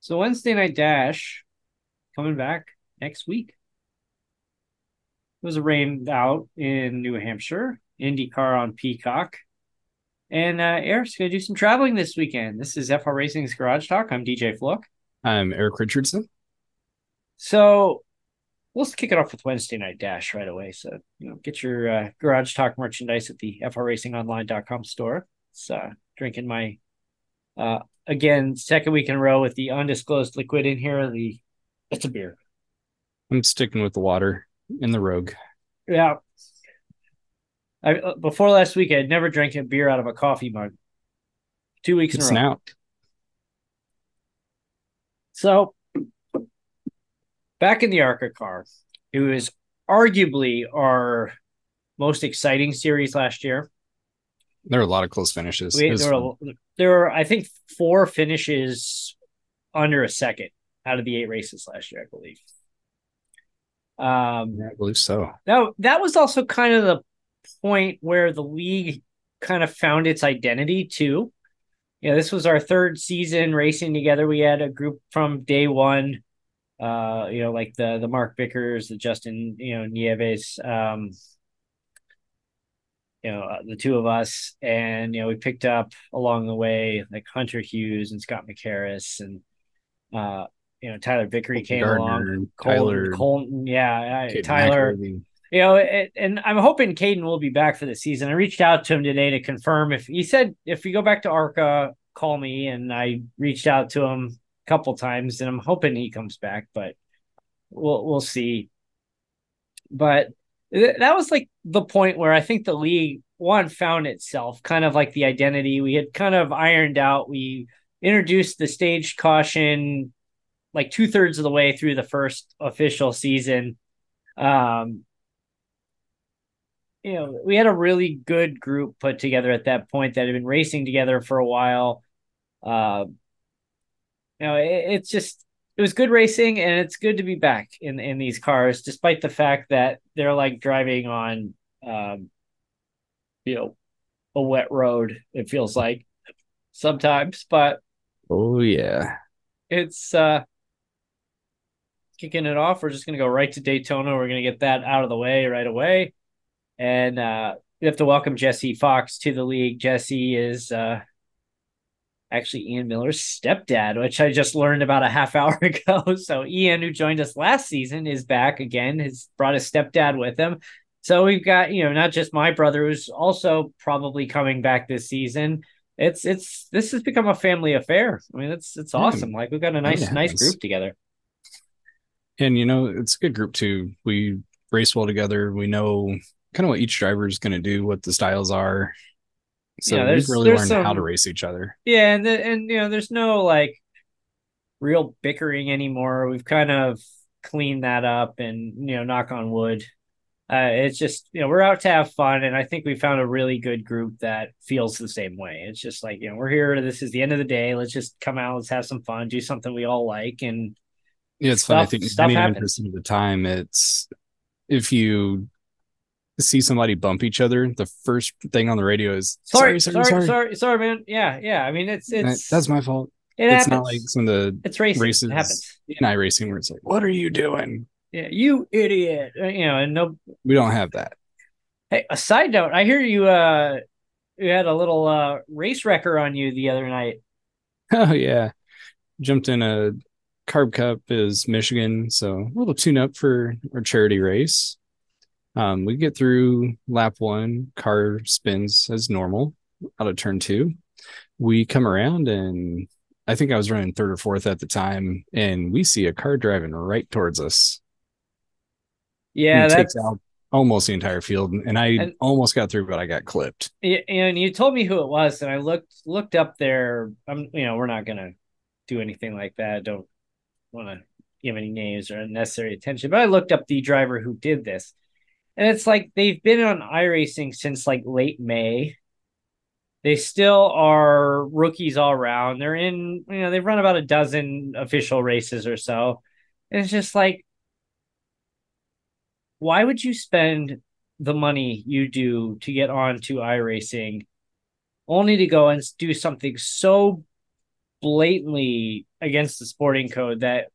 So Wednesday night dash coming back next week. It was rained out in New Hampshire, IndyCar on Peacock. And uh, Erik's going to do some traveling this weekend. This is FR Racing's Garage Talk. I'm DJ Flook. I'm Erik Richardson. So let's kick it off with Wednesday Night Dash right away. So, you know, get your uh, Garage Talk merchandise at the FR frracingonline.com store. It's uh, drinking my, uh, again, second week in a row with the undisclosed liquid in here. The It's a beer. I'm sticking with the water in the Rogue. Yeah. I uh, before last week I had never drank a beer out of a coffee mug. Two weeks It's in a row. now. So back in the ARCA car, it was arguably our most exciting series last year. There are a lot of close finishes. We, there, are, there were, I think, four finishes under a second out of the eight races last year, I believe. Um, fun. I believe so. That that was also kind of the point where the league kind of found its identity too. You know, this was our third season racing together. We had a group from day one. Uh, you know, like the the Mark Bickers, the Justin, you know, Nieves, um, you know, uh, the two of us, and you know, we picked up along the way like Hunter Hughes and Scott McCarris and uh, you know, Tyler Vickery came Gardner, along. Colton, Tyler, Colton, yeah, I- Tyler McAvoy. you know, it, and I'm hoping Caden will be back for the season. I reached out to him today to confirm if he said if you go back to Arca, call me, and I reached out to him a couple times, and I'm hoping he comes back, but we'll we'll see. But that was like the point where I think the league one found itself, kind of like the identity we had kind of ironed out. We introduced the staged caution like two thirds of the way through the first official season. Um, you know, we had a really good group put together at that point that had been racing together for a while. Uh, you know, it, it's just it was good racing, and it's good to be back in in these cars, despite the fact that they're like driving on, um, you know, a wet road. It feels like sometimes, but Oh yeah. it's uh kicking it off. We're just gonna go right to Daytona. We're gonna get that out of the way right away. And uh we have to welcome Jesse Fox to the league. Jesse is uh actually Ian Miller's stepdad, which I just learned about a half hour ago. So Ian, who joined us last season, is back again, has brought his stepdad with him. So we've got, you know, not just my brother who's also probably coming back this season. It's it's this has become a family affair. I mean, it's it's hmm. awesome. Like we've got a nice nice group together. And you know, it's a good group too. We race well together. We know kind of what each driver is going to do, what the styles are. So Yeah, we've there's- really learned how to race each other. Yeah, and the, and you know, there's no like real bickering anymore. We've kind of cleaned that up, and you know, knock on wood. Uh, it's just you know we're out to have fun, and I think we found a really good group that feels the same way. It's just like you know we're here. This is the end of the day. Let's just come out. Let's have some fun. Do something we all like, and Yeah, it's fun. I think stuff 99% happens. of the time, it's if you see somebody bump each other, the first thing on the radio is sorry, sorry, sorry, sorry, sorry, man. Yeah, yeah. I mean, it's it's That's my fault. it it's happens. not like some of the it's racing. races It happens. and I racing where it's like, what are you doing? Yeah, you idiot. Uh, You know, and no We don't have that. Hey, a side note, I hear you uh you had a little uh race wrecker on you the other night. Oh yeah. Jumped in a carb cup is Michigan, so a little tune up for our charity race. Um, we get through lap one, car spins as normal out of turn two. We come around and I think I was running third or fourth at the time, and we see a car driving right towards us. Yeah, that's takes out almost the entire field, and I And- almost got through, but I got clipped. and you told me who it was, and I looked looked up there. I'm you know, we're not gonna do anything like that. Don't wanna give any names or unnecessary attention, but I looked up the driver who did this. And it's like they've been on iRacing since like late May. They still are rookies all around. They're in, you know, they've run about a dozen official races or so. And it's just like, why would you spend the money you do to get on to iRacing only to go and do something so blatantly against the sporting code that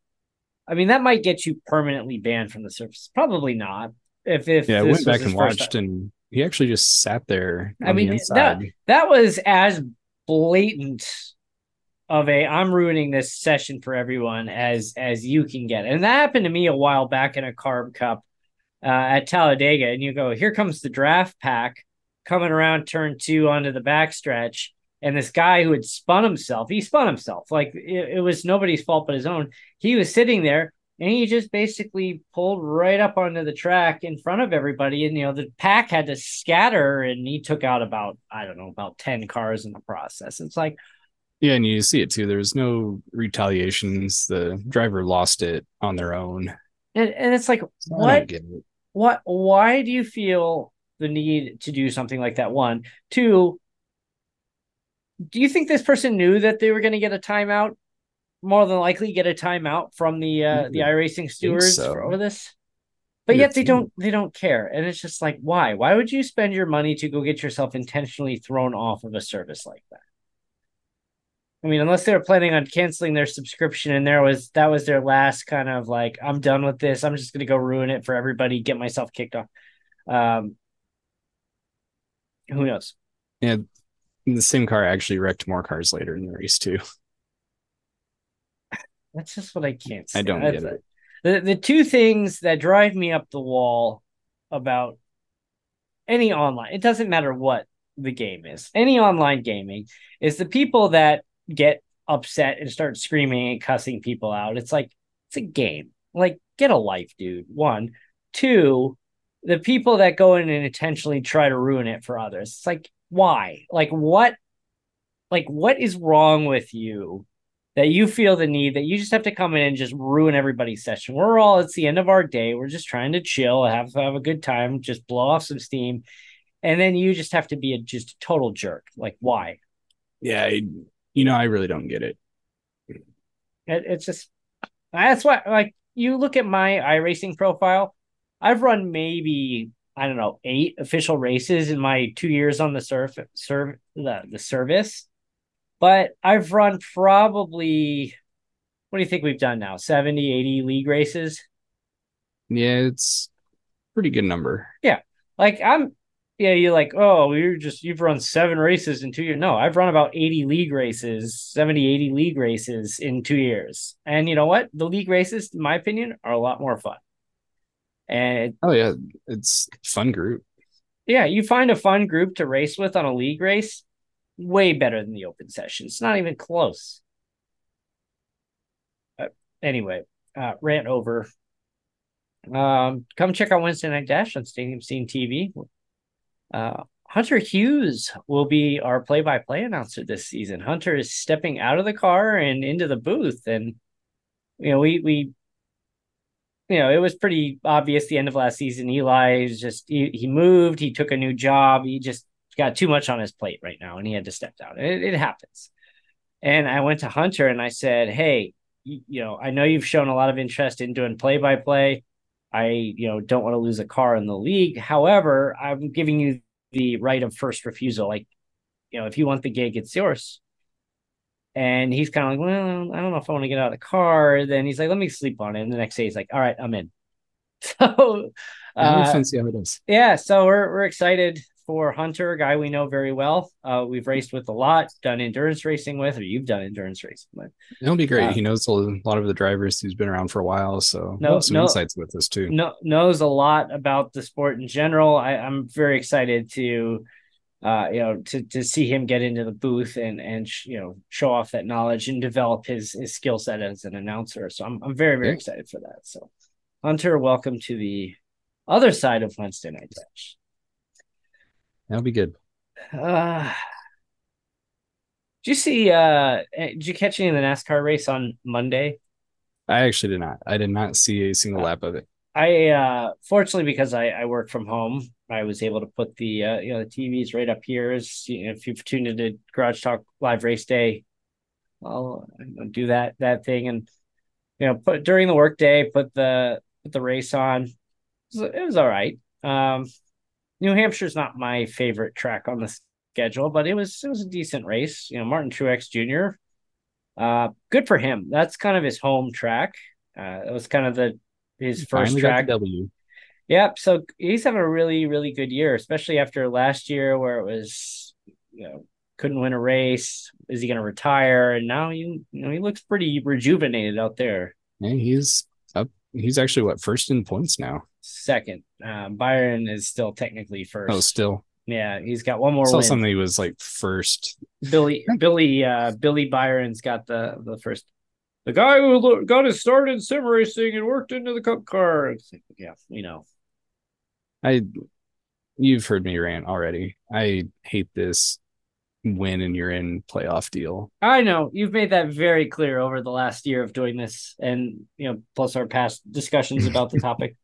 I mean that might get you permanently banned from the surface. Probably not. If if yeah, I went back and watched time. and he actually just sat there. I mean the that that was as blatant of a I'm ruining this session for everyone as as you can get. And that happened to me a while back in a carb cup uh, at Talladega. And you go, here comes the draft pack coming around turn two onto the backstretch. And this guy who had spun himself, he spun himself. Like it, it was nobody's fault but his own. He was sitting there and he just basically pulled right up onto the track in front of everybody. And you know, the pack had to scatter and he took out about, I don't know, about 10 cars in the process. It's like, yeah, and you see it too. There's no retaliations. The driver lost it on their own. And and it's like so what it. what why do you feel the need to do something like that? One. Two, do you think this person knew that they were going to get a timeout? More than likely get a timeout from the uh the iRacing stewards so. over this. But yet they don't they don't care. And it's just like why? Why would you spend your money to go get yourself intentionally thrown off of a service like that? I mean, unless they were planning on canceling their subscription and there was that was their last kind of like, I'm done with this. I'm just gonna go ruin it for everybody, get myself kicked off. Um who knows? Yeah, the same car actually wrecked more cars later in the race too. That's just what I can't say. I don't get it. The the two things that drive me up the wall about any online, it doesn't matter what the game is, any online gaming, is the people that get upset and start screaming and cussing people out. It's like it's a game. Like get a life, dude. One, two, the people that go in and intentionally try to ruin it for others. It's like why? Like what? Like what is wrong with you that you feel the need that you just have to come in and just ruin everybody's session? We're all it's the end of our day. We're just trying to chill, have have a good time, just blow off some steam, and then you just have to be a just a total jerk. Like why? Yeah, you know, I really don't get it. it it's just that's why, like, you look at my iRacing profile. I've run maybe I don't know eight official races in my two years on the surf serve the the service, but I've run probably what do you think we've done now 70 80 league races yeah it's pretty good number yeah like i'm yeah, you're like, oh, you're just you've run seven races in two years. No, I've run about 80 league races, 70, 80 league races in two years. And you know what? The league races, in my opinion, are a lot more fun. And oh yeah, it's fun group. Yeah, you find a fun group to race with on a league race, way better than the open session. It's not even close. But anyway, uh, rant over. Um, come check out Wednesday Night Dash on Stadium Scene TV. Uh, Hunter Hughes will be our play-by-play announcer this season. Hunter is stepping out of the car and into the booth, and you know we we you know it was pretty obvious the end of last season. Eli is just he, he moved, he took a new job, he just got too much on his plate right now, and he had to step down. It, it happens. And I went to Hunter and I said, "Hey, you, you know, I know you've shown a lot of interest in doing play-by-play. I, you know, don't want to lose a car in the league. However, I'm giving you the right of first refusal. Like, you know, if you want the gig, it's yours. And he's kind of like, well, I don't know if I want to get out of the car. Then he's like, let me sleep on it. And the next day he's like, all right, I'm in. So, uh, see how it is. Yeah, so we're we're excited for Hunter, a guy we know very well. Uh, we've raced with a lot, done endurance racing with, or you've done endurance racing with. It'll be great. Uh, he knows a lot of the drivers. He's been around for a while, so no, some no, insights with us too. No, knows a lot about the sport in general. I, I'm very excited to, uh, you know, to to see him get into the booth and and you know show off that knowledge and develop his his skill set as an announcer. So I'm I'm very very yeah. excited for that. So, Hunter, welcome to the other side of Wednesday Night Dash. That'll be good. Uh, did you see? Uh, eh, did you catch any of the NASCAR race on Monday? I actually did not. I did not see a single lap of it. I uh, fortunately because I, I work from home, I was able to put the uh, you know the TVs right up here. As, you know, if you've tuned into Garage Talk Live Race Day, I'll do that that thing and you know put during the workday put the put the race on. It was, it was all right. Um, New Hampshire's not my favorite track on the schedule, but it was it was a decent race. You know, Martin Truex Jr. Uh, good for him. That's kind of his home track. Uh, it was kind of the his first track. W. Yep. So he's having a really, really good year, especially after last year where it was, you know, couldn't win a race. Is he going to retire? And now you, you know, he looks pretty rejuvenated out there. Yeah, he's. He's actually what first in points now. Second, um, Byron is still technically first. Oh, still. Yeah, he's got one more Saw win. something he was like first. Billy, Billy, uh, Billy Byron's got the the first. The guy who got his start in sim racing and worked into the cup car. Yeah, we know. I, you've heard me rant already. I hate this win and you're in playoff deal. I know you've made that very clear over the last year of doing this, and you know, plus our past discussions about the topic.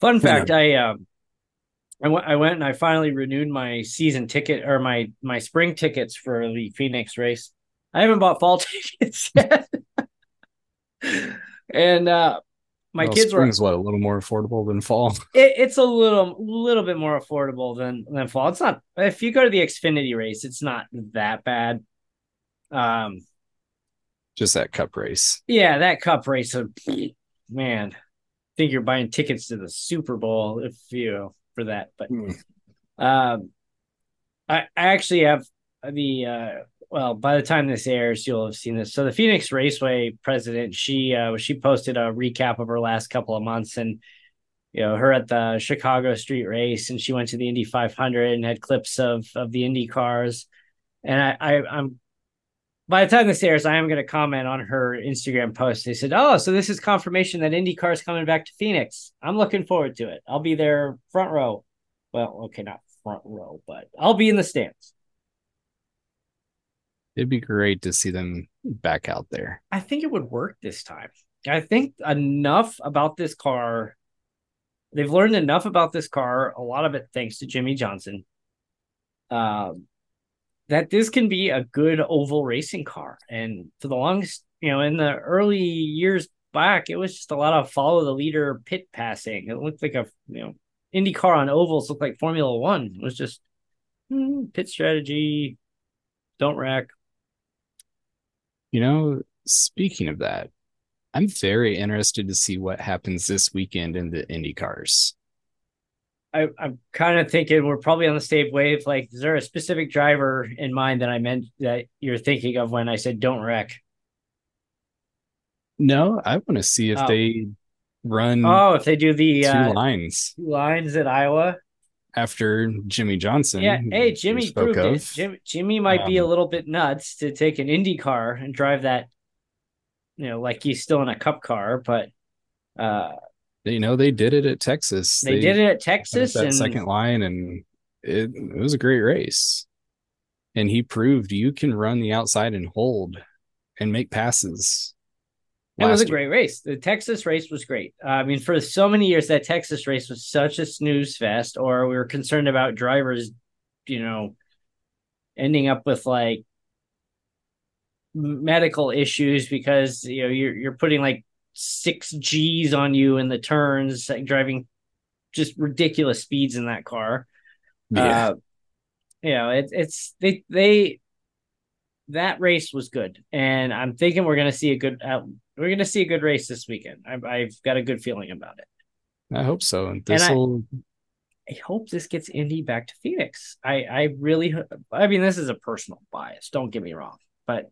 Fun fact: I um, I went I went and I finally renewed my season ticket or my my spring tickets for the Phoenix race. I haven't bought fall tickets yet, and uh, my Well, kids were spring's what a little more affordable than fall. it, it's a little little bit more affordable than than fall. It's not if you go to the Xfinity race, it's not that bad. Um, Just that cup race. yeah, that cup race, uh, man, I think you're buying tickets to the Super Bowl if you for that. But Hmm. um, I I actually have the uh well by the time this airs you'll have seen this. So the phoenix raceway president she uh she posted a recap of her last couple of months and you know her at the chicago street race and she went to the indy 500 and had clips of of the indy cars. And i, I i'm by the time this airs i am going to comment on her instagram post. They said oh so this is confirmation that indy is coming back to phoenix. I'm looking forward to it. I'll be there front row. Well okay not front row but i'll be in the stands It'd be great to see them back out there. I think it would work this time. I think enough about this car. They've learned enough about this car, a lot of it thanks to Jimmie Johnson. Um, that this can be a good oval racing car. And for the longest, you know, in the early years back, it was just a lot of follow the leader pit passing. It looked like a you know Indy car on ovals looked like Formula One. It was just hmm, pit strategy, don't wreck. You know, speaking of that, I'm very interested to see what happens this weekend in the Indy cars. I, I'm kind of thinking we're probably on the same wave. Like, is there a specific driver in mind that I meant that you're thinking of when I said don't wreck? No, I want to see if Oh. they run Oh, if they do the two uh, lines two lines at Iowa. After Jimmie Johnson. Yeah. Hey, Jimmie proved it. of. Jim, Jimmie might be a Um, little bit nuts to take an Indy car and drive that, you know, like he's still in a cup car, but uh, You know, they did it at Texas. they, did it at Texas that and second line, and it, it was a great race. And he proved you can run the outside and hold and make passes. It was a last year. great race. The Texas race was great. Uh, I mean, for so many years, that Texas race was such a snooze fest, or we were concerned about drivers, you know, ending up with like medical issues because you know you're you're putting like six G's on you in the turns, like driving just ridiculous speeds in that car. Yeah. Uh, you know, it, it's they they that race was good, and I'm thinking we're gonna see a good we're gonna see a good race this weekend. I, I've got a good feeling about it. I hope so. This will I hope this gets Indy back to Phoenix. I I really I mean this is a personal bias. Don't get me wrong, but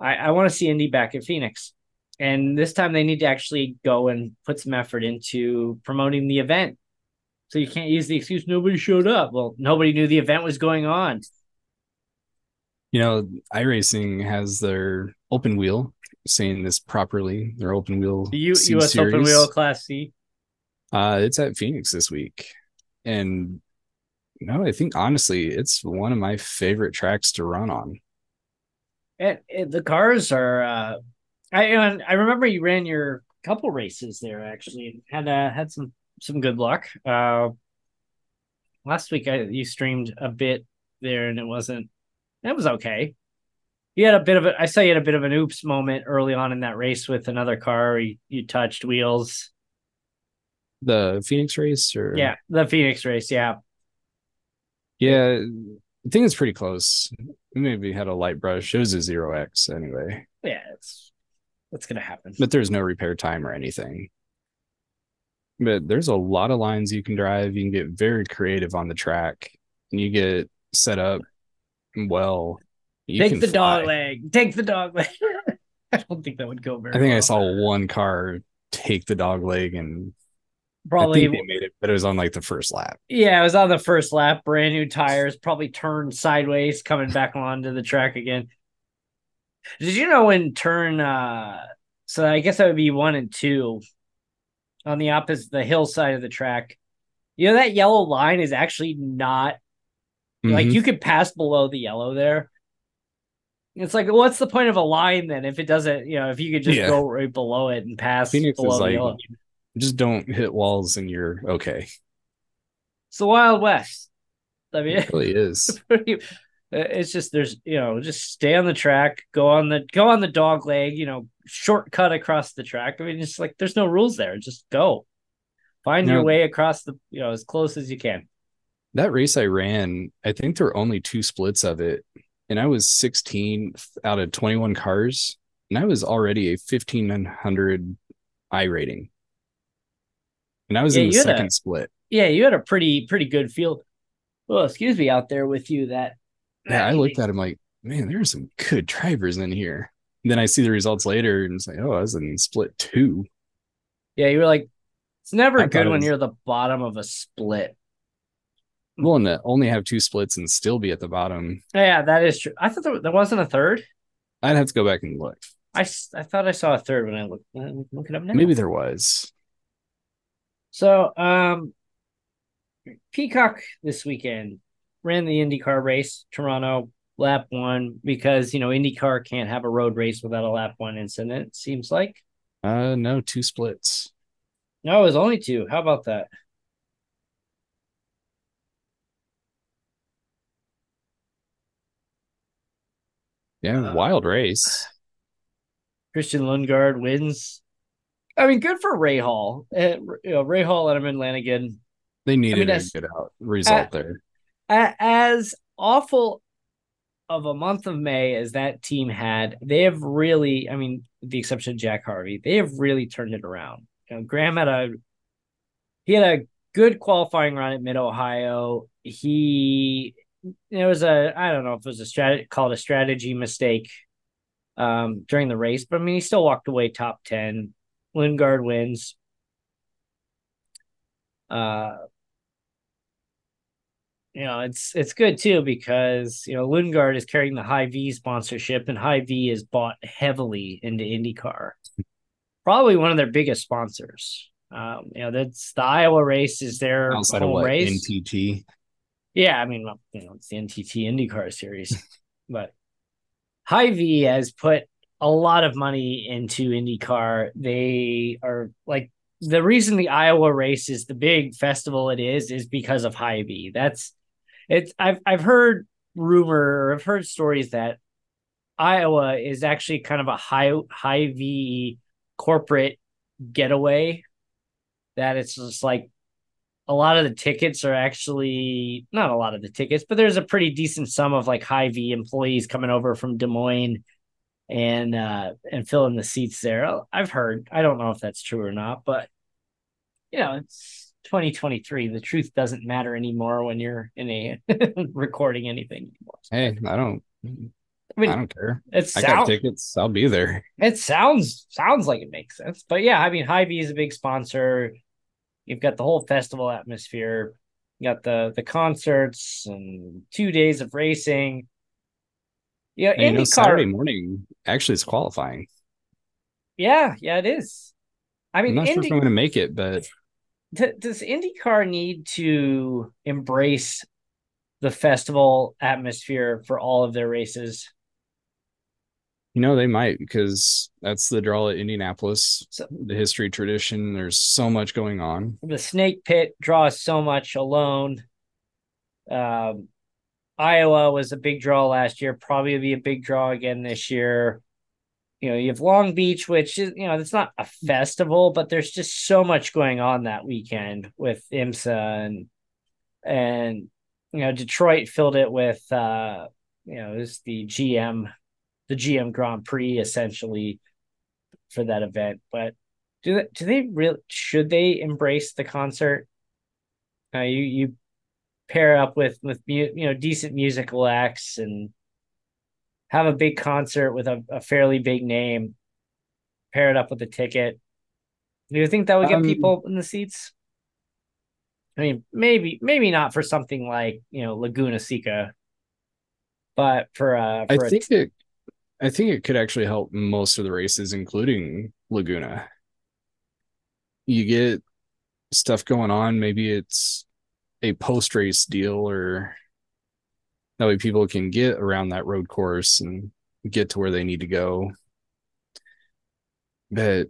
I I want to see Indy back at Phoenix, and this time they need to actually go and put some effort into promoting the event. So you can't use the excuse nobody showed up. Well, nobody knew the event was going on. You know, iRacing has their open wheel, saying this properly, their open wheel The U, C U.S. Open. Wheel Class C. Uh, it's at Phoenix this week. And no, I think honestly, it's one of my favorite tracks to run on. And, and the cars are. Uh, I I remember you ran your couple races there actually. And had uh, had some some good luck. Uh, last week I you streamed a bit there and it wasn't. It was okay. You had a bit of a. I saw you had a bit of an oops moment early on in that race with another car. You, you touched wheels. The Phoenix race or Yeah, the Phoenix race. Yeah, yeah, I think it's pretty close. Maybe had a light brush. It was a zero X anyway. Yeah, it's that's gonna happen. But there's no repair time or anything. But there's a lot of lines you can drive. You can get very creative on the track, and you get set up well. Take the fly. dog leg. Take the dog leg. I don't think that would go very. I think I saw one car take the dog leg, and I probably. think they made it, but it was on like the first lap. Yeah, it was on the first lap. Brand new tires, probably turned sideways, coming back onto the track again. Did you know in turn? uh So I guess that would be one and two on the opposite, the hill side of the track. You know that yellow line is actually not like Mhm. you could pass below the yellow there. It's like, what's the point of a line then if it doesn't? You know, if you could just Yeah. go right below it and pass Phoenix below like yellow. just don't hit walls, and you're okay. It's the Wild West. I mean, It really is. it's just there's you know just stay on the track go on the go on the dog leg you know shortcut across the track i mean it's like there's no rules there just go find your way across the you know as close as you can That race I ran, I think there were only two splits of it, and I was 16 out of 21 cars, and I was already a 1500 I rating, and I was Yeah, in the had a- second split. yeah you had a pretty pretty good field well excuse me out there with you that Yeah, I looked at him like, man, there are some good drivers in here. And then I see the results later, and it's like, oh, I was in split two. yeah you were like it's never I good when was- you're the bottom of a split Well, and to only have two splits and still be at the bottom. yeah that is true i thought there, there wasn't a third I'd have to go back and look. I, I thought i saw a third when i looked look it up now Maybe there was. So, um, Peacock this weekend ran the IndyCar race, Toronto lap one, because you know IndyCar can't have a road race without a lap one incident. it Seems like Uh, no, two splits. no, it was only two. How about that? Yeah, Uh, wild race. Christian Lundgaard wins. I mean, good for Rahal. Uh, you know, Rahal, Letterman, Lanigan. They needed that's- a good out result uh, there. As awful of a month of May as that team had, they have really, I mean, with the exception of Jack Harvey, they have really turned it around. You know, Graham had a he had a good qualifying run at Mid Ohio. He it was a I don't know if it was a strategy called a strategy mistake um during the race, but I mean he still walked away top ten. Lundgaard wins. Uh you know, it's it's good too because you know Lundgaard is carrying the Hy-Vee sponsorship, and Hy-Vee is bought heavily into IndyCar. Probably one of their biggest sponsors. Um, you know, that's the Iowa race is their Outside of home what race. NTT. Yeah, I mean, you know, it's the NTT IndyCar series, but V has put a lot of money into IndyCar. They are like the reason the Iowa race is the big festival it is is because of V. That's it's I've I've heard rumor or I've heard stories that Iowa is actually kind of a high Hy-Vee corporate getaway. That it's just like a lot of the tickets are actually not a lot of the tickets, but there's a pretty decent sum of like Hy-Vee employees coming over from Des Moines and uh and filling the seats there. I've heard. I don't know if that's true or not, but you know, it's 2023. The truth doesn't matter anymore when you're in a recording anything anymore. Hey, I don't I mean, I don't care. it I got tickets. I'll be there. it sounds sounds like it makes sense, but yeah, I mean, Hy-Vee is a big sponsor. You've got the whole festival atmosphere. You got the the concerts and two days of racing. Yeah, And you know, IndyCar. Saturday morning actually is qualifying. Yeah, yeah, it is. I mean I'm not sure if I'm going to make it, but d- does IndyCar need to embrace the festival atmosphere for all of their races? You know they might because that's the draw at Indianapolis. So- the history tradition. There's so much going on. The Snake Pit draws so much alone. Um, Iowa was a big draw last year. Probably be a big draw again this year. You know, you have Long Beach, which is you know it's not a festival, but there's just so much going on that weekend with IMSA and and you know, Detroit filled it with uh, you know, it was the GM, the GM Grand Prix essentially for that event. But do they, do they really should they embrace the concert? Uh, you you pair up with with you know decent musical acts and have a big concert with a, a fairly big name. Pair it up with a ticket. Do you think that would get um, people in the seats? I mean, maybe maybe not for something like you know Laguna Seca, but for uh, for I think t- it, I think it could actually help most of the races, including Laguna. You get stuff going on. Maybe it's a post race deal, or that way people can get around that road course and get to where they need to go. But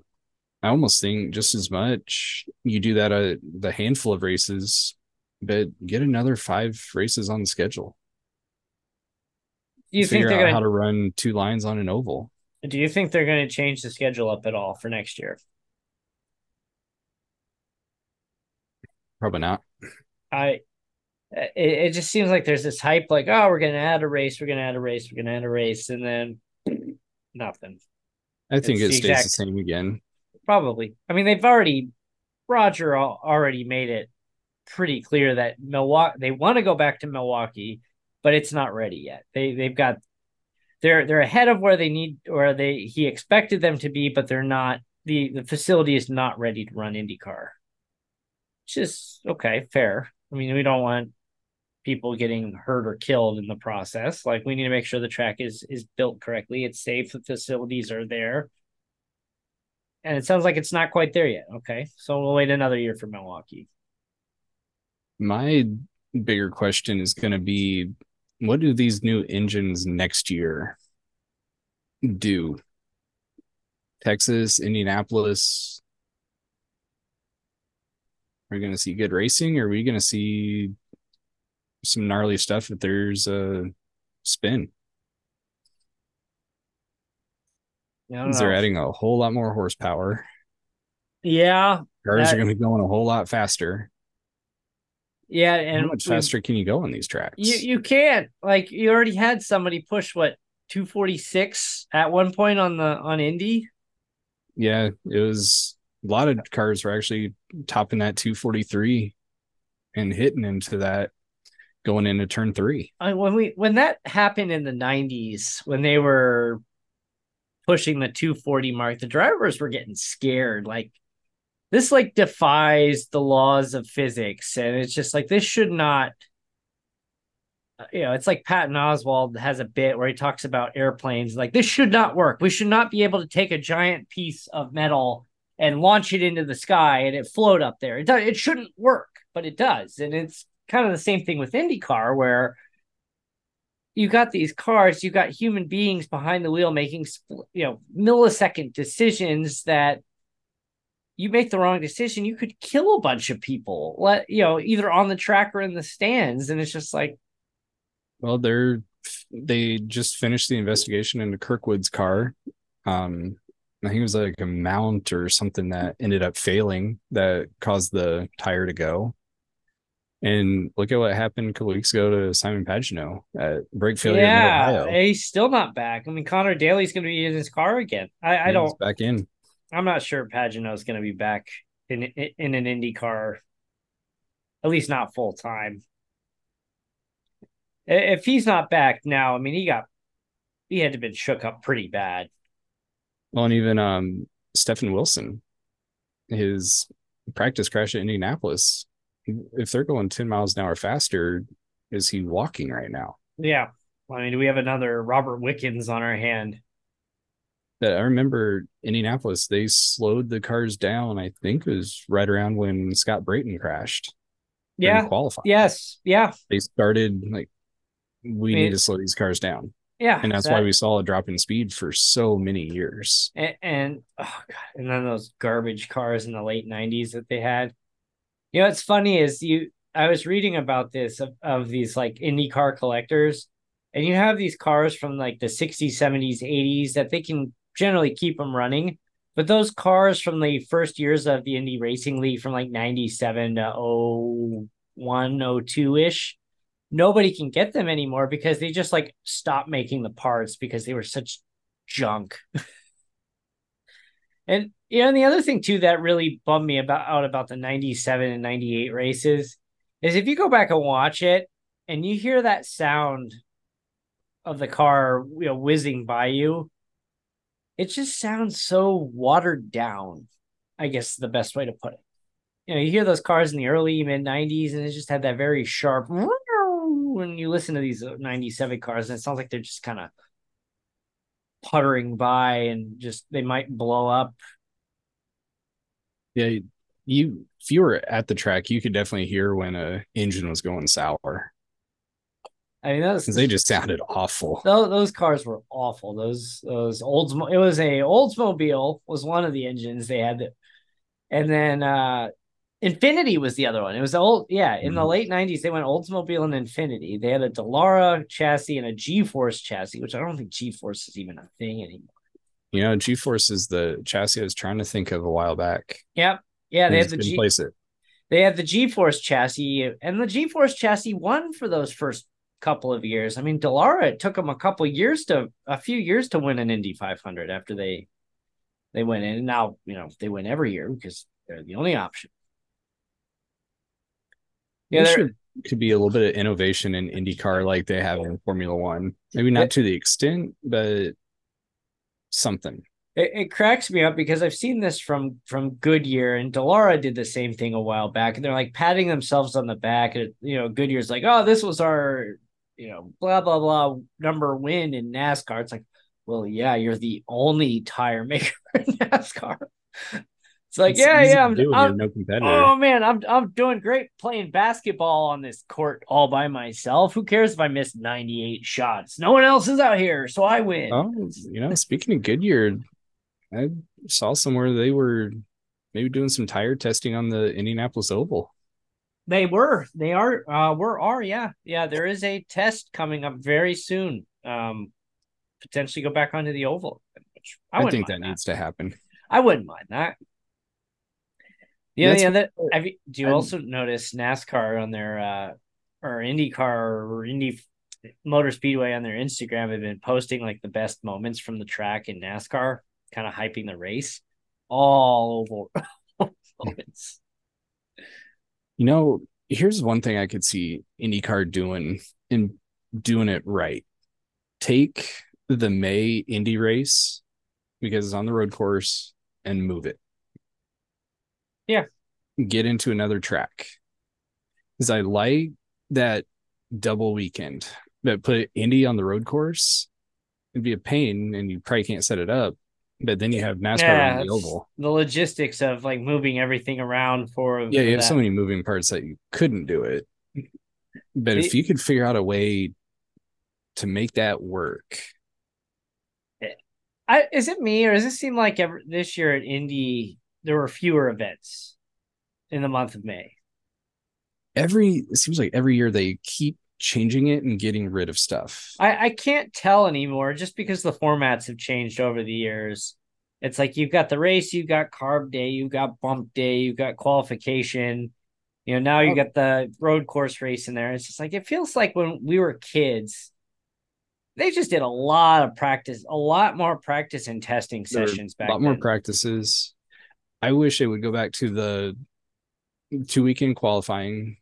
I almost think just as much you do that at the handful of races, but get another five races on the schedule. Do you think they're going how to run two lines on an oval? Do you think they're going to change the schedule up at all for next year? Probably not. I it, it just seems like there's this hype like oh we're going to add a race we're going to add a race we're going to add a race and then nothing i think it's it stays exact, the same again Probably. I mean, they've already Roger already made it pretty clear that Milwaukee they want to go back to Milwaukee, but it's not ready yet. They they've got they're they're ahead of where they need or they he expected them to be, but they're not. The the facility is not ready to run IndyCar. Which is okay, fair. I mean, we don't want people getting hurt or killed in the process. Like we need to make sure the track is is built correctly, it's safe, the facilities are there and it sounds like it's not quite there yet. Okay, so we'll wait another year for Milwaukee. My bigger question is going to be, what do these new engines next year do? Texas, Indianapolis. Are we going to see good racing? Or are we going to see some gnarly stuff if there's a spin? Yeah, they're adding a whole lot more horsepower. Yeah. Cars that, are going to be going a whole lot faster. Yeah, and how much faster can you go on these tracks? You you can't. Like you already had somebody push what 246 at one point on the on Indy. Yeah, it was a lot of cars were actually topping that 243 and hitting into that going into turn three. I, when we when that happened in the 90s, when they were pushing the 240 mark, the drivers were getting scared. Like this like defies the laws of physics. And it's just like this should not uh, you know, it's like Patton Oswalt has a bit where he talks about airplanes. Like this should not work. We should not be able to take a giant piece of metal and launch it into the sky and it float up there. It does, it shouldn't work, but it does. And it's kind of the same thing with IndyCar where you got these cars, you got human beings behind the wheel making you know millisecond decisions that you make the wrong decision, you could kill a bunch of people. Let you know either on the track or in the stands, and it's just like, well, they're they just finished the investigation into Kirkwood's car. Um, I think it was like a mount or something that ended up failing that caused the tire to go. And look at what happened a couple weeks ago to Simon Pagenaud at brake failure. Yeah, he's still not back. I mean, Conor Daly's going to be in his car again. I, I don't back in. I'm not sure Pagenaud's going to be back in in an Indy car, at least not full time. If he's not back now, I mean, he got he had to been shook up pretty bad. Well, and even um Stefan Wilson, his practice crash at Indianapolis if they're going 10 miles an hour faster, is he walking right now? Yeah. I mean, do we have another Robert Wickens on our hand? That I remember Indianapolis, they slowed the cars down. I think it was right around when Scott Brayton crashed. Yeah. Qualifying. Yes. Yeah. They started like, we I mean, need to slow these cars down. Yeah. And that's that, why we saw a drop in speed for so many years. And, and oh God, and then those garbage cars in the late 90s that they had. You know, what's funny is you. I was reading about this of, of these like Indy car collectors, and you have these cars from like the 60s, 70s, 80s that they can generally keep them running. But those cars from the first years of the Indy Racing League from like 97 to 01, 02 ish, nobody can get them anymore because they just like stopped making the parts because they were such junk. and you know, and the other thing too that really bummed me about out about the 97 and 98 races is if you go back and watch it and you hear that sound of the car you know whizzing by you, it just sounds so watered down. I guess the best way to put it. You know, you hear those cars in the early mid 90s and it just had that very sharp when you listen to these uh, 97 cars and it sounds like they're just kind of puttering by and just they might blow up. Yeah, you if you were at the track, you could definitely hear when a engine was going sour. I mean, those they just sounded awful. Those, those cars were awful. Those those olds. It was a Oldsmobile was one of the engines they had, that, and then uh Infiniti was the other one. It was old, yeah. In mm-hmm. the late '90s, they went Oldsmobile and Infiniti. They had a Dallara chassis and a G-Force chassis, which I don't think G-Force is even a thing anymore. You know, G-Force is the chassis I was trying to think of a while back. Yep, yeah. They had the G. Place it. They had the G-Force chassis, and the G-Force chassis won for those first couple of years. I mean, Dallara it took them a couple years to a few years to win an Indy 500 after they they went in. And now you know they win every year because they're the only option. Yeah, there could be a little bit of innovation in IndyCar like they have in Formula One. Maybe not to the extent, but something. It, it, cracks me up because I've seen this from from Goodyear and Dallara did the same thing a while back, and they're like patting themselves on the back. And you know, Goodyear's like, "Oh, this was our, you know, blah blah blah number win in NASCAR." It's like, well, yeah, you're the only tire maker in NASCAR. It's like, it's yeah, yeah, I'm, I'm no competitor. Oh man, I'm I'm doing great playing basketball on this court all by myself. Who cares if I miss 98 shots? No one else is out here, so I win. Oh, you know, speaking of Goodyear, I saw somewhere they were maybe doing some tire testing on the Indianapolis Oval. They were. They are. Uh, we're are. Yeah, yeah. There is a test coming up very soon. Um, potentially go back onto the oval. I, I think that, that needs to happen. I wouldn't mind that. Yeah, yeah. That have you, do you I'm, also notice NASCAR on their uh or IndyCar or Indy Motor Speedway on their Instagram have been posting like the best moments from the track in NASCAR, kind of hyping the race all over moments. You know, here's one thing I could see IndyCar doing and doing it right. Take the May Indy race because it's on the road course and move it. Yeah. Get into another track. Because I like that double weekend, but put Indy on the road course. It'd be a pain and you probably can't set it up. But then you have NASCAR yeah, the oval. The logistics of like moving everything around for Yeah, you have so many moving parts that you couldn't do it. But it, if you could figure out a way to make that work. I, is it me or does it seem like ever, this year at Indy there were fewer events in the month of May. Every it seems like every year they keep changing it and getting rid of stuff. I, I can't tell anymore just because the formats have changed over the years. It's like you've got the race, you've got carb day, you've got bump day, you've got qualification. You know, now you oh. got the road course race in there. It's just like it feels like when we were kids, they just did a lot of practice, a lot more practice and testing sessions back. A lot then. more practices. I wish it would go back to the two weekend qualifying.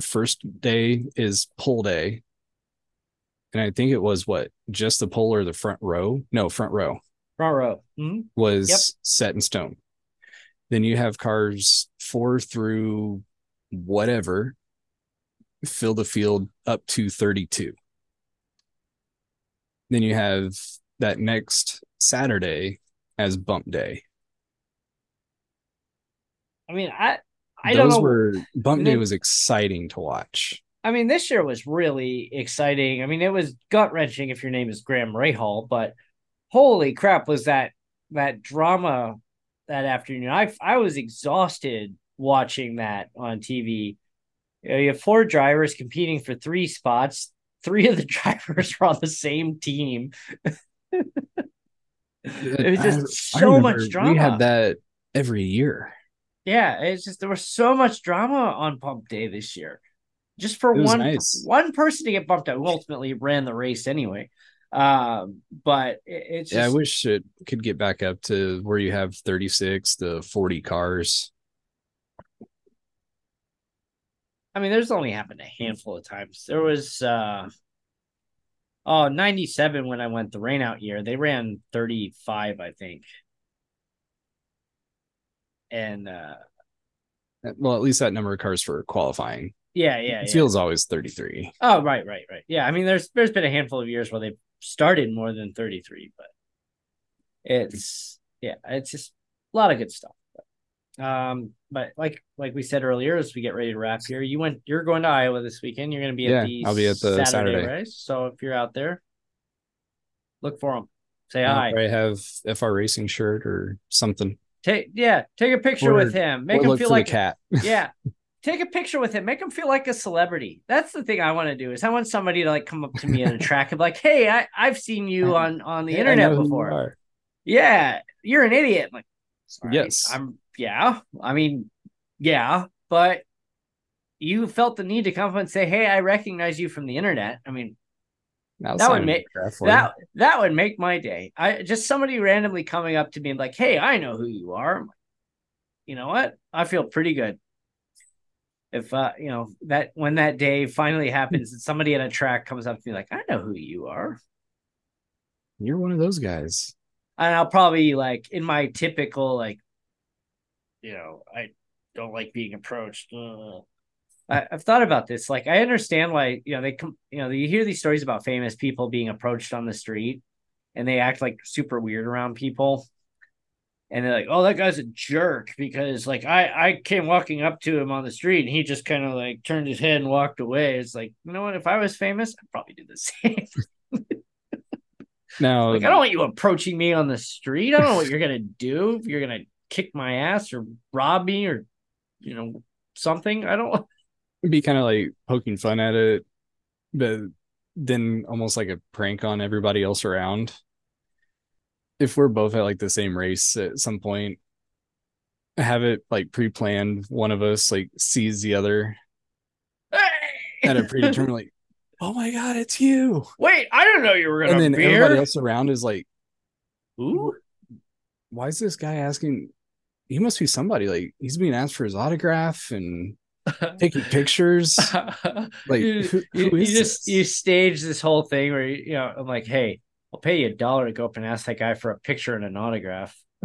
First day is pole day. And I think it was what just the pole or the front row? No, front row. Front row mm-hmm. was yep. set in stone. Then you have cars four through whatever fill the field up to 32. Then you have that next Saturday as bump day. I mean, I I Those don't know. Were, bump day was exciting to watch. I mean, this year was really exciting. I mean, it was gut wrenching if your name is Graham Rahal, but holy crap, was that that drama that afternoon? I I was exhausted watching that on TV. You, know, you have four drivers competing for three spots. Three of the drivers were on the same team. it was just I, so I much drama. We had that every year. Yeah, it's just there was so much drama on Bump Day this year. just for one nice. one person to get bumped out who ultimately ran the race anyway. Um, but it, it's just, Yeah, I wish it could get back up to where you have 36 to 40 cars. I mean, there's only happened a handful of times. There was uh oh 97 when I went the rainout year. They ran 35, I think. And uh Well, at least that number of cars for qualifying. yeah, yeah, It yeah. feels always 33. Oh, right, right, right. Yeah, I mean, there's there's been a handful of years where they've started more than 33, but it's yeah, it's just a lot of good stuff. But, um, but like like we said earlier, as we get ready to wrap here, you went you're going to Iowa this weekend. You're going to be Yeah, at the I'll be at the Saturday. race. So if you're out there, look for them. Say hi. I have FR Racing shirt or something. Take yeah, take a picture Or- with him. Make him feel like the cat. yeah. Take a picture with him. Make him feel like a celebrity. That's the thing I want to do. Is I want somebody to like come up to me at a track and be like, "Hey, I I've seen you on on the internet who you before. Yeah, you're an idiot." I'm like, "Sorry, Yes. I'm yeah. I mean, yeah, but you felt the need to come up and say, "Hey, I recognize you from the internet." I mean, That would make- autograph for you. that that would make my day. I just somebody randomly coming up to me and like, "Hey, I know who you are." I'm like, you know what? I feel pretty good. If uh, you know that when that day finally happens, and somebody at a track comes up to me like, "I know who you are," You're one of those guys. and I'll probably like in my typical like, you know, I don't like being approached. Uh, I, I've thought about this. Like, I understand why you know they come. You know, you hear these stories about famous people being approached on the street, and they act like super weird around people. And they're like, "Oh, that guy's a jerk," because like I I came walking up to him on the street, and he just kind of like turned his head and walked away. It's like, you know what? If I was famous, I'd probably do the same. Now, Like, I don't want you approaching me on the street. I don't know what you're gonna do. If you're gonna kick my ass or rob me or, you know, something. I don't. Be kind of like poking fun at it, but then almost like a prank on everybody else around. If we're both at like the same race at some point, have it like pre-planned. One of us like sees the other at a predetermined like, oh my god, it's you. Wait, I don't know you were gonna And then be everybody else around is like, Ooh. why is this guy asking? He must be somebody. Like he's being asked for his autograph and taking pictures. Like you, who, who you is just you stage this whole thing where you, you know I'm like, hey, I'll pay you a dollar to go up and ask that guy for a picture and an autograph.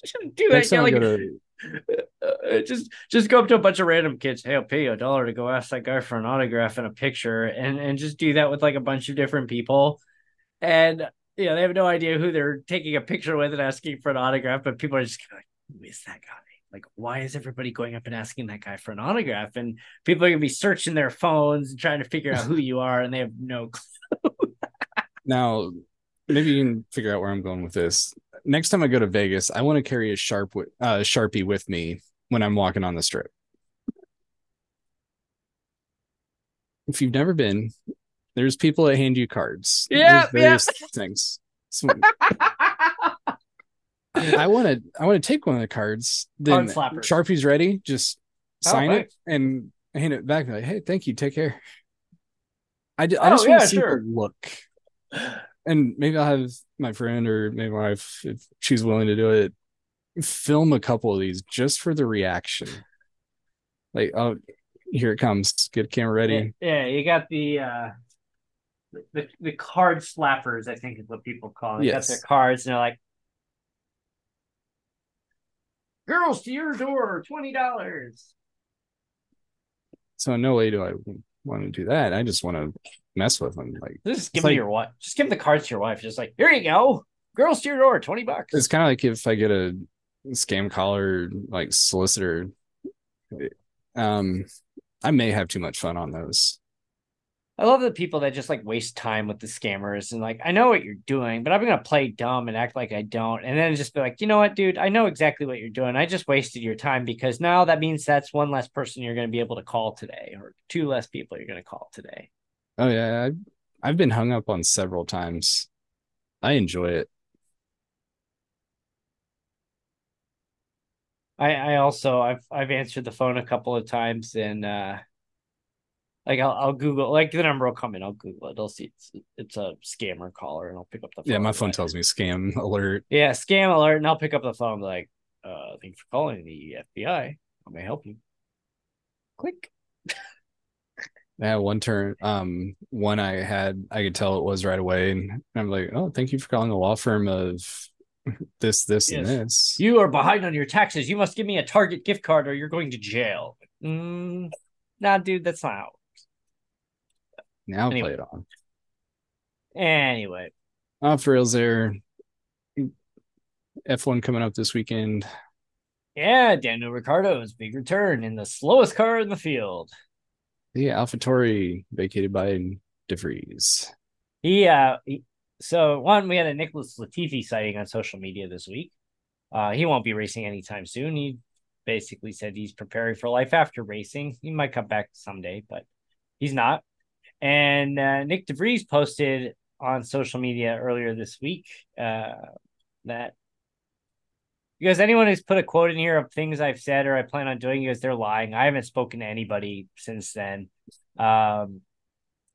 just do Next that. Like, to uh, just just go up to a bunch of random kids. Hey, I'll pay you a dollar to go ask that guy for an autograph and a picture, and and just do that with like a bunch of different people, and you know they have no idea who they're taking a picture with and asking for an autograph, but people are just like, who is that guy? Like, why is everybody going up and asking that guy for an autograph? And people are gonna be searching their phones and trying to figure out who you are, and they have no clue. now maybe you can figure out where I'm going with this. Next time I go to Vegas, I want to carry a sharp uh, sharpie with me when I'm walking on the strip. If you've never been, there's people that hand you cards. Yeah, There's various things. So I want to I want to take one of the cards. Then Card. Sharpie's ready. Just Oh, sign it and hand it back. Like, hey, thank you. Take care. I, ju- Oh, just want yeah, to see sure. the look and maybe I'll have my friend or maybe my wife, if she's willing to do it, film a couple of these just for the reaction. Like, oh, here it comes. Get camera ready. Yeah, yeah, you got the uh the the card slappers, I think is what people call it. They Yes. got their cards and they're like Girls to your door, twenty dollars. So in no way do I want to do that. I just want to mess with them. Like Just give them like- your wife. Just give the cards to your wife. Just like, here you go. Girls to your door, twenty bucks. it's kind of like if I get a scam caller, like solicitor. Um, I may have too much fun on those. I love the people that just like waste time with the scammers and like, I know what you're doing, but I'm gonna play dumb and act like I don't, and then just be like, you know what, dude, I know exactly what you're doing. I just wasted your time because now that means that's one less person you're gonna be able to call today, or two less people you're gonna call today. Oh yeah, I've, I've been hung up on several times. I enjoy it. I I also I've I've answered the phone a couple of times and uh Like I'll, I'll Google like the number will come in. I'll Google it. I'll see it's it's a scammer caller, and I'll pick up the phone. Yeah, my phone like, tells me scam alert. Yeah, scam alert, and I'll pick up the phone. Like, uh, thank you for calling the FBI. How may I help you? Click. Yeah, one turn, um, one I had, I could tell it was right away, and I'm like, oh, thank you for calling the law firm of this, this, and this. You are behind on your taxes. You must give me a Target gift card, or you're going to jail. Mm, nah, dude, that's not how. Now Anyway. play it on. Anyway, Off rails there. F1 coming up this weekend. yeah, Daniel Ricciardo's big return in the slowest car in the field. The AlphaTauri vacated by de Vries. He uh he, so one we had a Nicholas Latifi sighting on social media this week. Uh he won't be racing anytime soon. He basically said he's preparing for life after racing. He might come back someday, but he's not. And uh, Nyck de Vries posted on social media earlier this week uh that because anyone who's put a quote in here of things I've said or I plan on doing because they're lying. I haven't spoken to anybody since then. Um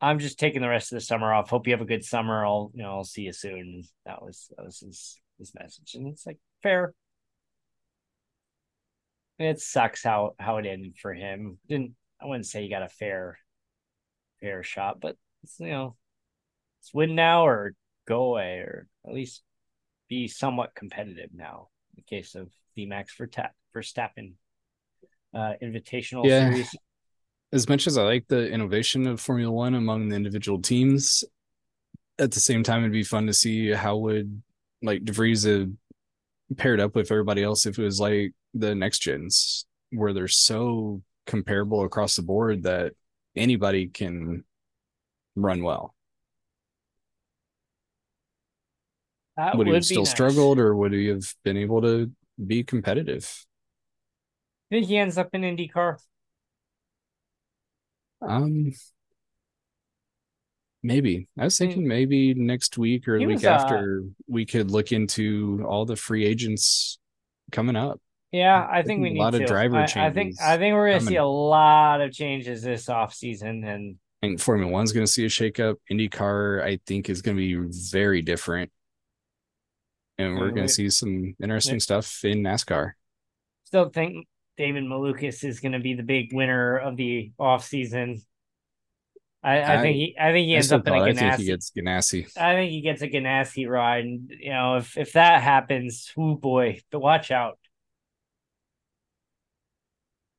I'm just taking the rest of the summer off. Hope you have a good summer. I'll you know I'll see you soon. That was that was his his message, and it's like fair. It sucks how how it ended for him. Didn't I wouldn't say he got a fair fair shot, but it's, you know it's win now or go away or at least be somewhat competitive now. In the case of D Max for tap Verstappen uh invitational Yeah. series. As much as I like the innovation of Formula One among the individual teams, at the same time, it'd be fun to see how would like de Vries have paired up with everybody else if it was like the next gens, where they're so comparable across the board that anybody can run well. That would he would have be still nice. struggled, or would he have been able to be competitive? I think he ends up in IndyCar. Um, maybe I was Hmm. thinking maybe next week or He the week was, uh, after we could look into all the free agents coming up. Yeah, I think we need A lot of to. driver I, I think I think we're gonna see a lot of changes this offseason and I think Formula One's going to see a shakeup. IndyCar, I think, is going to be very different, and we're Yeah, going we- to see some interesting stuff in NASCAR. still think David Malukas is gonna be the big winner of the offseason. I, I, I- think he I think he I ends up in a thought- I think he gets Ganassi. I think he gets a Ganassi ride, and you know if if that happens, oh boy, but watch out.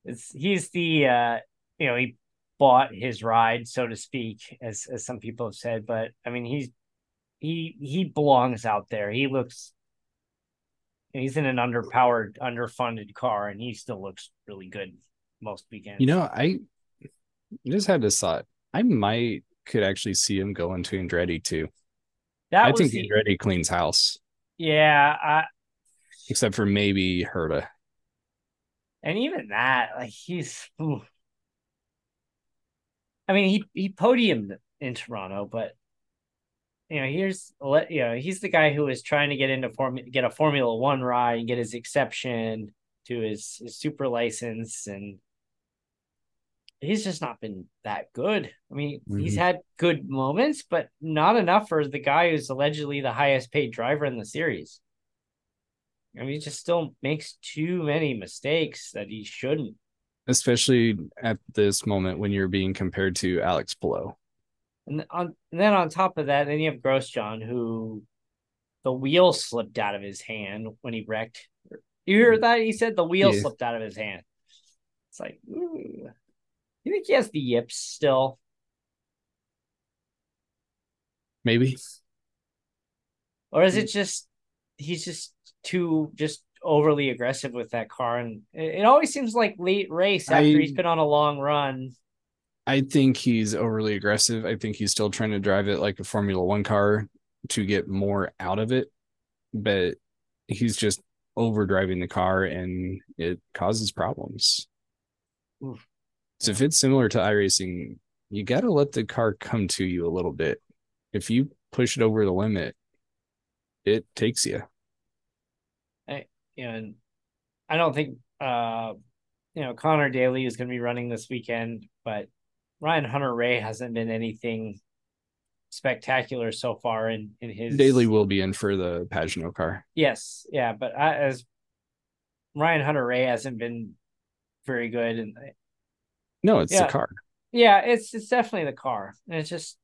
It's he's the uh you know he bought his ride so to speak as as some people have said, but I mean he's he he belongs out there. He looks he's in an underpowered, underfunded car, and he still looks really good most weekends. You know, I just had this thought. I might could actually see him going to Andretti too. that I think the, Andretti cleans house, yeah, I, except for maybe Herta. And even that, like he's. ooh. I mean, he he podiumed in Toronto, but you know, here's let you know he's the guy who is trying to get into form get a Formula One ride and get his exception to his, his super license, and he's just not been that good. I mean, he's Mhm. had good moments, but not enough for the guy who's allegedly the highest paid driver in the series. I mean, he just still makes too many mistakes that he shouldn't. especially at this moment when you're being compared to Alex Palou. And on and then on top of that, then you have Grosjean who the wheel slipped out of his hand when he wrecked. You hear mm-hmm. that? He said the wheel Yeah. slipped out of his hand. It's like, ooh. you think he has the yips still? Maybe Or is it mm. just he's just too just overly aggressive with that car? And it, always seems like late race after I- he's been on a long run. I think he's overly aggressive. I think he's still trying to drive it like a Formula One car to get more out of it, but he's just over driving the car and it causes problems. Oof. So if it's similar to iRacing, you got to let the car come to you a little bit. If you push it over the limit, it takes you. And I don't think uh you know Conor Daly is going to be running this weekend, but Ryan Hunter-Reay hasn't been anything spectacular so far in in his Daly will be in for the Pagenaud car. Yes, yeah, but I, as Ryan Hunter-Reay hasn't been very good, and No, it's Yeah. the car. yeah, it's it's definitely the car, and it's just.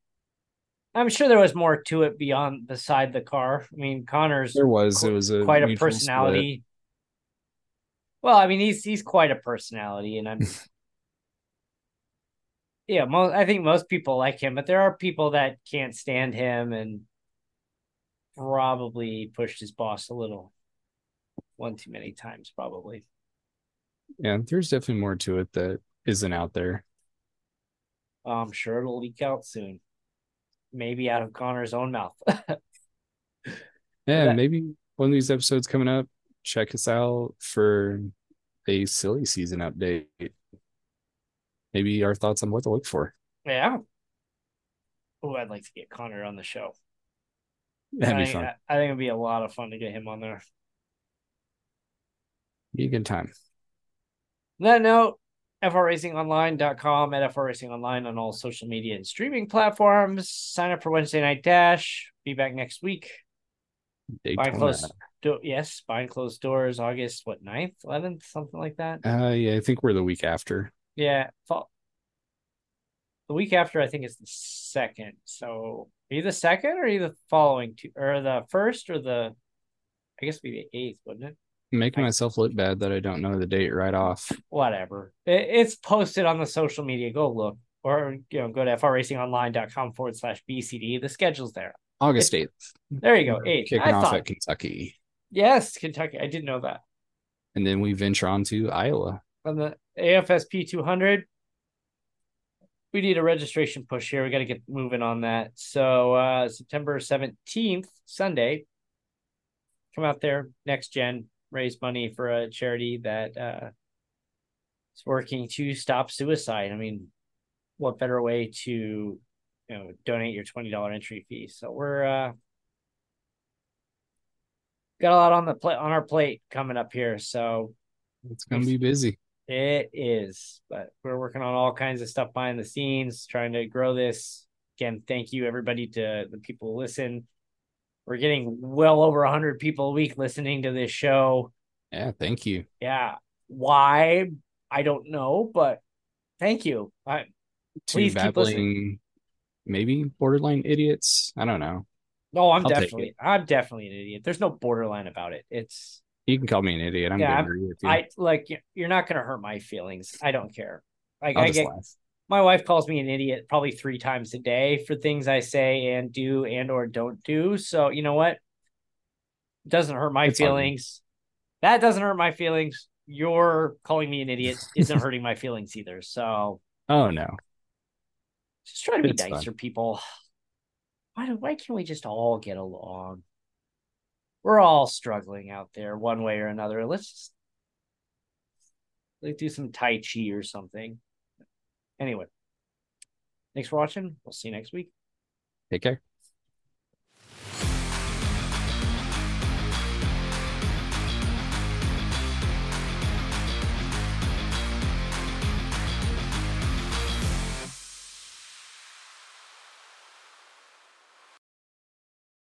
I'm sure there was more to it beyond beside the car. I mean, Conor's There was it was a quite a mutual split. personality. Well, I mean, he's he's quite a personality, and I'm. yeah, most I think most people like him, but there are people that can't stand him and probably pushed his boss a little, one too many times, probably. Yeah, there's definitely more to it that isn't out there. I'm sure it'll leak out soon, maybe out of Conor's own mouth. Yeah, maybe one of these episodes coming up, check us out for a silly season update. Maybe our thoughts on what to look for. yeah. Oh, I'd like to get Conor on the show. That'd I be think, fun. I, I think it'd be a lot of fun to get him on there. Be a good time. On that note, frracingonline.com at frracingonline on all social media and streaming platforms. Sign up for Wednesday Night Dash. Be back next week. Behind Daytona. closed, do, yes, behind closed doors, August what 9th, eleventh, something like that. Uh, yeah, I think we're the week after. Yeah, fall. The week after, I think it's the second. So, are you the second, or are you the following, two, or the first, or the? I guess be the eighth, wouldn't it? Making myself look bad that I don't know the date right off. whatever. It, it's posted on the social media. Go look. Or you know, go to frracingonline.com forward slash BCD. The schedule's there. August 8th. There you go. Eight. Kicking I off thought, at Kentucky. yes, Kentucky. I didn't know that. And then we venture on to Iowa. On the AFSP 200, we need a registration push here. We got to get moving on that. So uh September 17th, Sunday, come out there, next gen, raise money for a charity that uh is working to stop suicide. I mean, what better way to you know donate your $20 entry fee? So we're uh got a lot on the plate on our plate coming up here. So It's going to be busy. it is, but we're working on all kinds of stuff behind the scenes, trying to grow this. Again, thank you everybody to the people who listen. We're getting well over 100 people a week listening to this show. Yeah, thank you. Yeah. Why? I don't know, but thank you. I Please keep babbling, maybe borderline idiots. I don't know. no, I'm I'll definitely I'm definitely an idiot. There's no borderline about it. It's You can call me an idiot. I'm Yeah, you. I like you're not gonna hurt my feelings. I don't care. Like I'll I get laugh. My wife calls me an idiot probably three times a day for things I say and do and or don't do. So you know what? It doesn't hurt my It's feelings. That doesn't hurt my feelings. You're calling me an idiot isn't hurting my feelings either. So Oh, no. just try to be It's nicer, people. Why do, why can't we just all get along? We're all struggling out there one way or another. Let's just like do some Tai Chi or something. Anyway, thanks for watching. We'll see you next week. Take care.